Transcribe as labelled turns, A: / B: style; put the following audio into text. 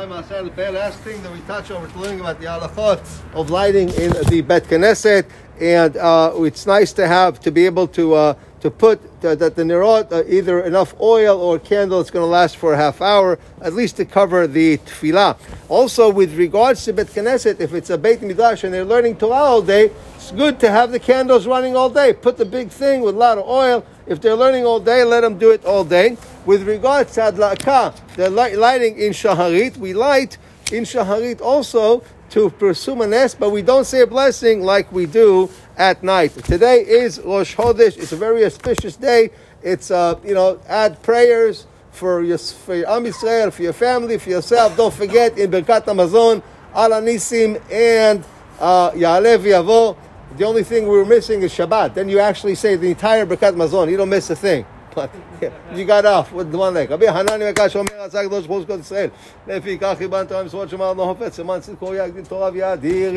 A: The last thing that we touch on, we're learning about the halachot of lighting in the Bet Knesset, and uh, it's nice to have to be able to uh, to put that the nerot uh, either enough oil or candle that's going to last for a half hour, at least to cover the tefillah. Also, with regards to Bet Knesset, if it's a Beit Midrash and they're learning Torah all day, it's good to have the candles running all day. Put the big thing with a lot of oil. If they're learning all day, let them do it all day. With regards to Adlaka, the lighting in Shaharit, we light in Shaharit also to pirsum haness, but we don't say a blessing like we do at night. Today is Rosh Chodesh. It's a very auspicious day. It's, uh, you know, add prayers for your, for your Am Yisrael, for your family, for yourself. Don't forget in Birkat Hamazon, Al HaNisim, and uh, Yavo. The only thing we were missing is Shabbat. Then you actually say the entire Birkat Mazon. You don't miss a thing. זיגד אף, דמן לק. רבי חנן מקש שאומר, עשה הקדוש ברוך הוא ישראל. לפי כך ריבן תורה מסורת שמר לא חופץ, למען צדקו יגדיל תורה ויאדיר,